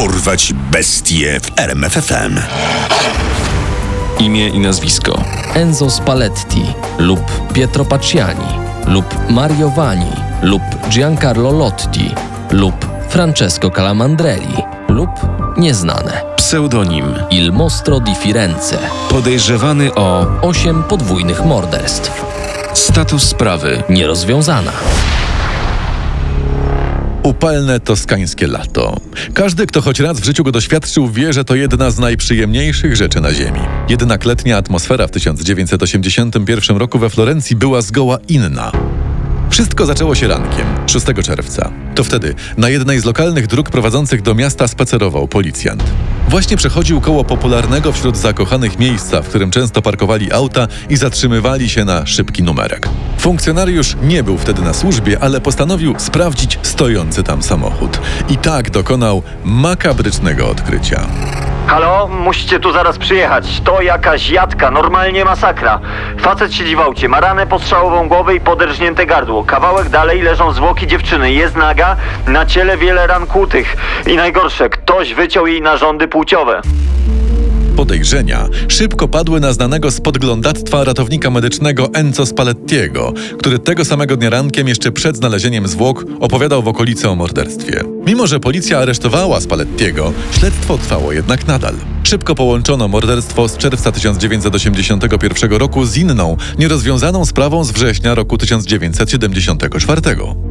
Dorwać bestie w RMFFM. Imię i nazwisko. Enzo Spalletti lub Pietro Pacciani lub Mario Vani lub Giancarlo Lotti lub Francesco Calamandrelli lub nieznane. Pseudonim. Il Mostro di Firenze. Podejrzewany o Osiem podwójnych morderstw. status sprawy. Nierozwiązana. Upalne toskańskie lato. Każdy, kto choć raz w życiu go doświadczył, wie, że to jedna z najprzyjemniejszych rzeczy na Ziemi. Jednak letnia atmosfera w 1981 roku we Florencji była zgoła inna. Wszystko zaczęło się rankiem, 6 czerwca. To wtedy na jednej z lokalnych dróg prowadzących do miasta spacerował policjant. Właśnie przechodził koło popularnego wśród zakochanych miejsca, w którym często parkowali auta i zatrzymywali się na szybki numerek. Funkcjonariusz nie był wtedy na służbie, ale postanowił sprawdzić stojący tam samochód. I tak dokonał makabrycznego odkrycia. Halo, musicie tu zaraz przyjechać. To jakaś jadka, normalnie masakra. Facet siedzi w aucie, ma ranę postrzałową głowę i poderżnięte gardło. Kawałek dalej leżą zwłoki dziewczyny. Jest naga, na ciele wiele ran kłutych. I najgorsze, ktoś wyciął jej narządy płciowe. Podejrzenia szybko padły na znanego z podglądactwa ratownika medycznego Enzo Spallettiego, który tego samego dnia rankiem jeszcze przed znalezieniem zwłok opowiadał w okolicy o morderstwie. Mimo, że policja aresztowała Spallettiego, śledztwo trwało jednak nadal. Szybko połączono morderstwo z czerwca 1981 roku z inną, nierozwiązaną sprawą z września roku 1974.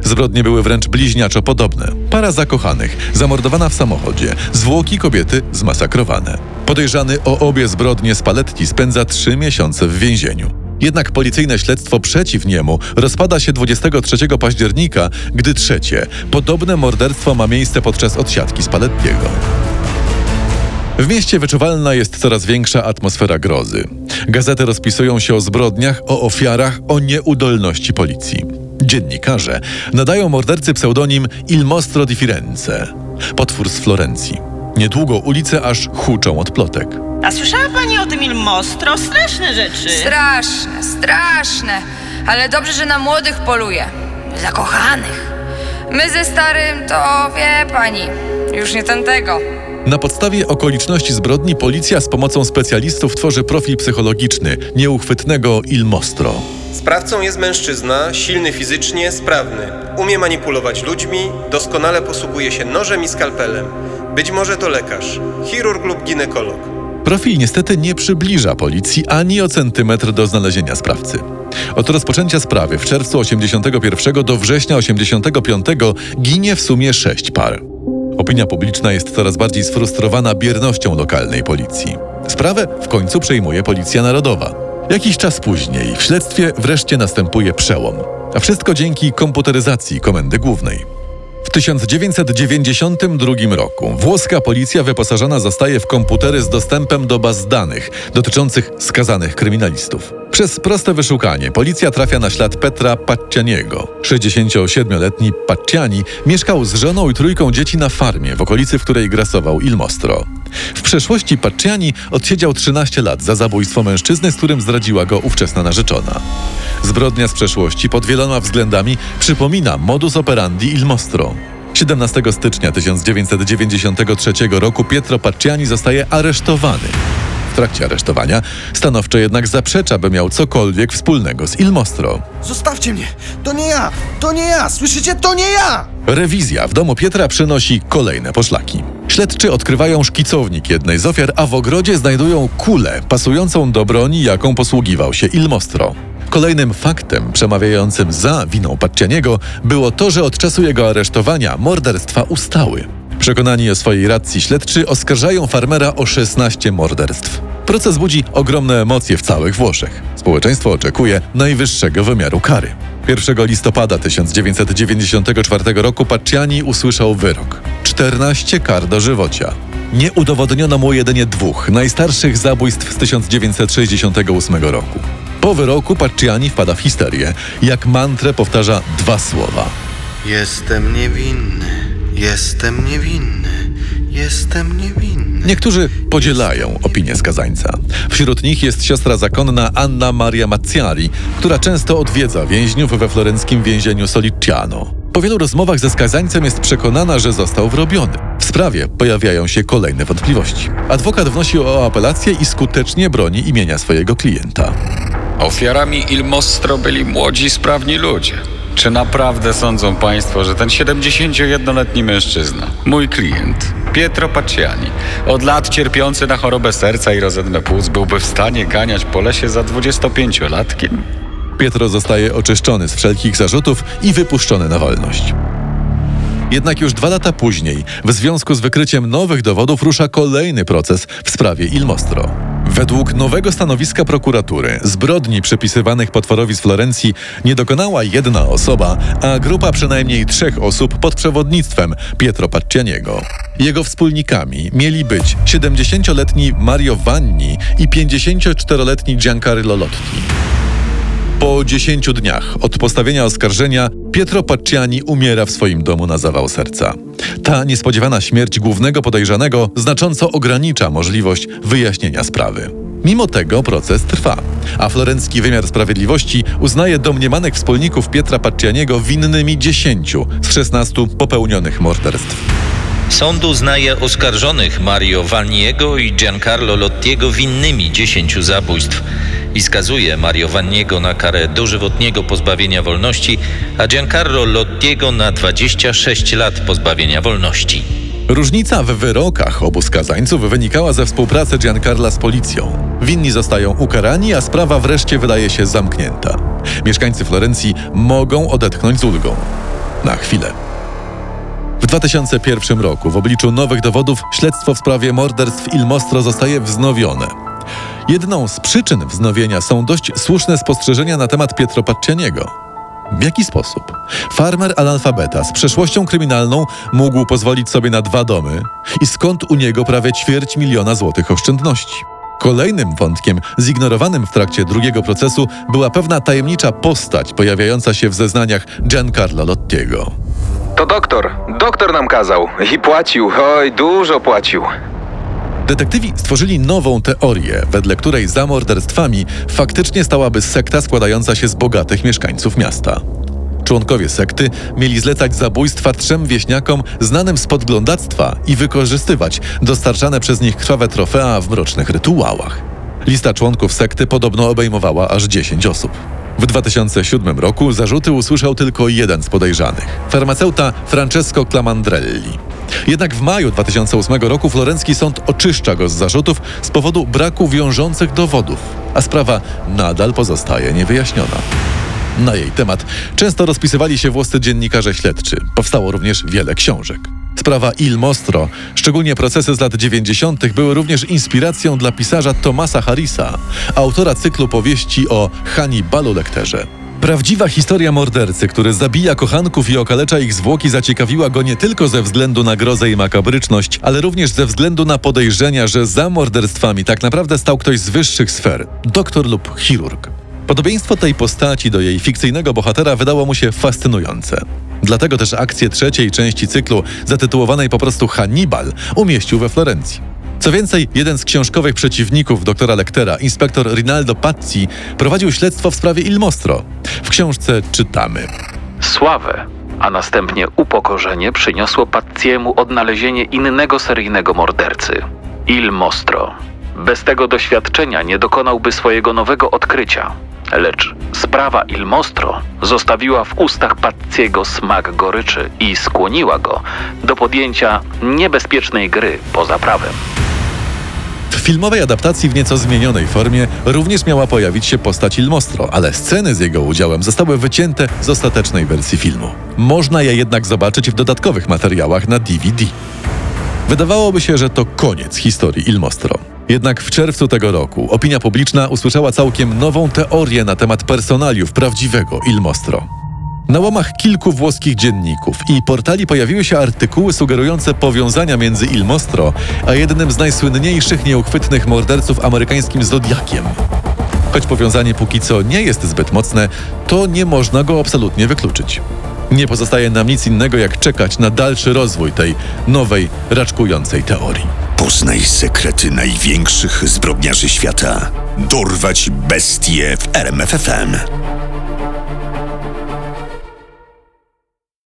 Zbrodnie były wręcz bliźniaczo podobne. Para zakochanych, zamordowana w samochodzie, zwłoki kobiety zmasakrowane. Podejrzany o obie zbrodnie Spalletti spędza trzy miesiące w więzieniu. Jednak policyjne śledztwo przeciw niemu rozpada się 23 października, gdy trzecie, podobne morderstwo ma miejsce podczas odsiadki Spallettiego. W mieście wyczuwalna jest coraz większa atmosfera grozy. Gazety rozpisują się o zbrodniach, o ofiarach, o nieudolności policji. Dziennikarze nadają mordercy pseudonim Il Mostro di Firenze, potwór z Florencji. Niedługo ulice aż huczą od plotek. A słyszała pani o tym Il Mostro? Straszne rzeczy. Straszne, straszne. Ale dobrze, że na młodych poluje. Zakochanych. My ze starym to wie pani. Już nie ten tego. Na podstawie okoliczności zbrodni policja z pomocą specjalistów tworzy profil psychologiczny nieuchwytnego Il Mostro. Sprawcą jest mężczyzna, silny fizycznie, sprawny. Umie manipulować ludźmi, doskonale posługuje się nożem i skalpelem. Być może to lekarz, chirurg lub ginekolog. Profil niestety nie przybliża policji ani o centymetr do znalezienia sprawcy. Od rozpoczęcia sprawy w czerwcu 81 do września 85 ginie w sumie sześć par. Opinia publiczna jest coraz bardziej sfrustrowana biernością lokalnej policji. Sprawę w końcu przejmuje Policja Narodowa. Jakiś czas później w śledztwie wreszcie następuje przełom, a wszystko dzięki komputeryzacji Komendy Głównej. W 1992 roku włoska policja wyposażona zostaje w komputery z dostępem do baz danych dotyczących skazanych kryminalistów. Przez proste wyszukanie policja trafia na ślad Petra Paccianiego. 67-letni Pacciani mieszkał z żoną i trójką dzieci na farmie, w okolicy, w której grasował Il Mostro. W przeszłości Pacciani odsiedział 13 lat za zabójstwo mężczyzny, z którym zdradziła go ówczesna narzeczona. Zbrodnia z przeszłości pod wieloma względami przypomina modus operandi Il Mostro. 17 stycznia 1993 roku Pietro Pacciani zostaje aresztowany. W trakcie aresztowania stanowczo jednak zaprzecza, by miał cokolwiek wspólnego z Il Mostro. Zostawcie mnie! To nie ja! To nie ja! Słyszycie? To nie ja! Rewizja w domu Pietra przynosi kolejne poszlaki. Śledczy odkrywają szkicownik jednej z ofiar, a w ogrodzie znajdują kulę pasującą do broni, jaką posługiwał się Il Mostro. Kolejnym faktem przemawiającym za winą Paccianiego było to, że od czasu jego aresztowania morderstwa ustały. Przekonani o swojej racji śledczy oskarżają farmera o 16 morderstw. Proces budzi ogromne emocje w całych Włoszech. Społeczeństwo oczekuje najwyższego wymiaru kary. 1 listopada 1994 roku Pacciani usłyszał wyrok. 14 kar do żywocia. Nie udowodniono mu jedynie dwóch najstarszych zabójstw z 1968 roku. Po wyroku Pacciani wpada w histerię. Jak mantrę powtarza dwa słowa. Jestem niewinny, jestem niewinny, jestem niewinny. Niektórzy podzielają opinię skazańca. Wśród nich jest siostra zakonna Anna Maria Mazziari, która często odwiedza więźniów we florenckim więzieniu Soliciano. Po wielu rozmowach ze skazańcem jest przekonana, że został wrobiony. W sprawie pojawiają się kolejne wątpliwości. Adwokat wnosi o apelację i skutecznie broni imienia swojego klienta. Ofiarami Il Mostro byli młodzi, sprawni ludzie. Czy naprawdę sądzą Państwo, że ten 71-letni mężczyzna, mój klient, Pietro Pacciani, od lat cierpiący na chorobę serca i rozedmę płuc, byłby w stanie ganiać po lesie za 25-latkiem? Pietro zostaje oczyszczony z wszelkich zarzutów i wypuszczony na wolność. Jednak już dwa lata później, w związku z wykryciem nowych dowodów, rusza kolejny proces w sprawie Il Mostro. Według nowego stanowiska prokuratury zbrodni przypisywanych potworowi z Florencji nie dokonała jedna osoba, a grupa przynajmniej trzech osób pod przewodnictwem Pietro Paccianiego. Jego wspólnikami mieli być 70-letni Mario Vanni i 54-letni Giancarlo Lotti. Po 10 dniach od postawienia oskarżenia Pietro Pacciani umiera w swoim domu na zawał serca. Ta niespodziewana śmierć głównego podejrzanego znacząco ogranicza możliwość wyjaśnienia sprawy. Mimo tego proces trwa, a florencki wymiar sprawiedliwości uznaje domniemanych wspólników Pietra Paccianiego winnymi 10 z 16 popełnionych morderstw. Sąd uznaje oskarżonych Mario Vanniego i Giancarlo Lottiego winnymi 10 zabójstw i skazuje Mario Vanniego na karę dożywotniego pozbawienia wolności, a Giancarlo Lottiego na 26 lat pozbawienia wolności. Różnica w wyrokach obu skazańców wynikała ze współpracy Giancarla z policją. Winni zostają ukarani, a sprawa wreszcie wydaje się zamknięta. Mieszkańcy Florencji mogą odetchnąć z ulgą. Na chwilę. W 2001 roku w obliczu nowych dowodów śledztwo w sprawie morderstw Il Mostro zostaje wznowione. Jedną z przyczyn wznowienia są dość słuszne spostrzeżenia na temat Pietro Paccianiego. W jaki sposób? Farmer analfabeta z przeszłością kryminalną mógł pozwolić sobie na dwa domy i skąd u niego prawie ćwierć miliona złotych oszczędności. Kolejnym wątkiem zignorowanym w trakcie drugiego procesu była pewna tajemnicza postać pojawiająca się w zeznaniach Giancarlo Lottiego. To doktor. Doktor nam kazał. I płacił. Oj, dużo płacił. Detektywi stworzyli nową teorię, wedle której za morderstwami faktycznie stałaby sekta składająca się z bogatych mieszkańców miasta. Członkowie sekty mieli zlecać zabójstwa trzem wieśniakom znanym z podglądactwa i wykorzystywać dostarczane przez nich krwawe trofea w mrocznych rytuałach. Lista członków sekty podobno obejmowała aż 10 osób. W 2007 roku zarzuty usłyszał tylko jeden z podejrzanych farmaceuta Francesco Clamandrelli. Jednak w maju 2008 roku florencki sąd oczyszcza go z zarzutów z powodu braku wiążących dowodów, a sprawa nadal pozostaje niewyjaśniona. Na jej temat często rozpisywali się włoscy dziennikarze śledczy. Powstało również wiele książek. Sprawa Il Mostro, szczególnie procesy z lat 90., były również inspiracją dla pisarza Tomasa Harrisa, autora cyklu powieści o Hannibalu Lecterze. Prawdziwa historia mordercy, który zabija kochanków i okalecza ich zwłoki, zaciekawiła go nie tylko ze względu na grozę i makabryczność, ale również ze względu na podejrzenia, że za morderstwami tak naprawdę stał ktoś z wyższych sfer doktor lub chirurg. Podobieństwo tej postaci do jej fikcyjnego bohatera wydało mu się fascynujące. Dlatego też akcję trzeciej części cyklu, zatytułowanej po prostu Hannibal, umieścił we Florencji. Co więcej, jeden z książkowych przeciwników doktora Lectera, inspektor Rinaldo Pazzi, prowadził śledztwo w sprawie Il Mostro. W książce czytamy. Sławę, a następnie upokorzenie przyniosło Pazziemu odnalezienie innego seryjnego mordercy Il Mostro. Bez tego doświadczenia nie dokonałby swojego nowego odkrycia. Lecz sprawa Il Mostro zostawiła w ustach Pazziego smak goryczy i skłoniła go do podjęcia niebezpiecznej gry poza prawem. Filmowej adaptacji w nieco zmienionej formie również miała pojawić się postać Il Mostro, ale sceny z jego udziałem zostały wycięte z ostatecznej wersji filmu. Można je jednak zobaczyć w dodatkowych materiałach na DVD. Wydawałoby się, że to koniec historii Il Mostro. Jednak w czerwcu tego roku opinia publiczna usłyszała całkiem nową teorię na temat personaliów prawdziwego Il Mostro. Na łamach kilku włoskich dzienników i portali pojawiły się artykuły sugerujące powiązania między Il Mostro a jednym z najsłynniejszych nieuchwytnych morderców amerykańskim Zodiakiem. Choć powiązanie póki co nie jest zbyt mocne, to nie można go absolutnie wykluczyć. Nie pozostaje nam nic innego jak czekać na dalszy rozwój tej nowej, raczkującej teorii. Poznaj sekrety największych zbrodniarzy świata. Dorwać bestie w RMFFM.